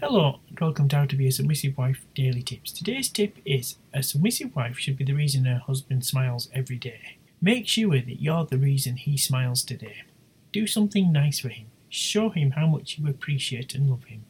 Hello, and welcome to How to Be a Submissive Wife Daily Tips. Today's tip is a submissive wife should be the reason her husband smiles every day. Make sure that you're the reason he smiles today. Do something nice for him. Show him how much you appreciate and love him.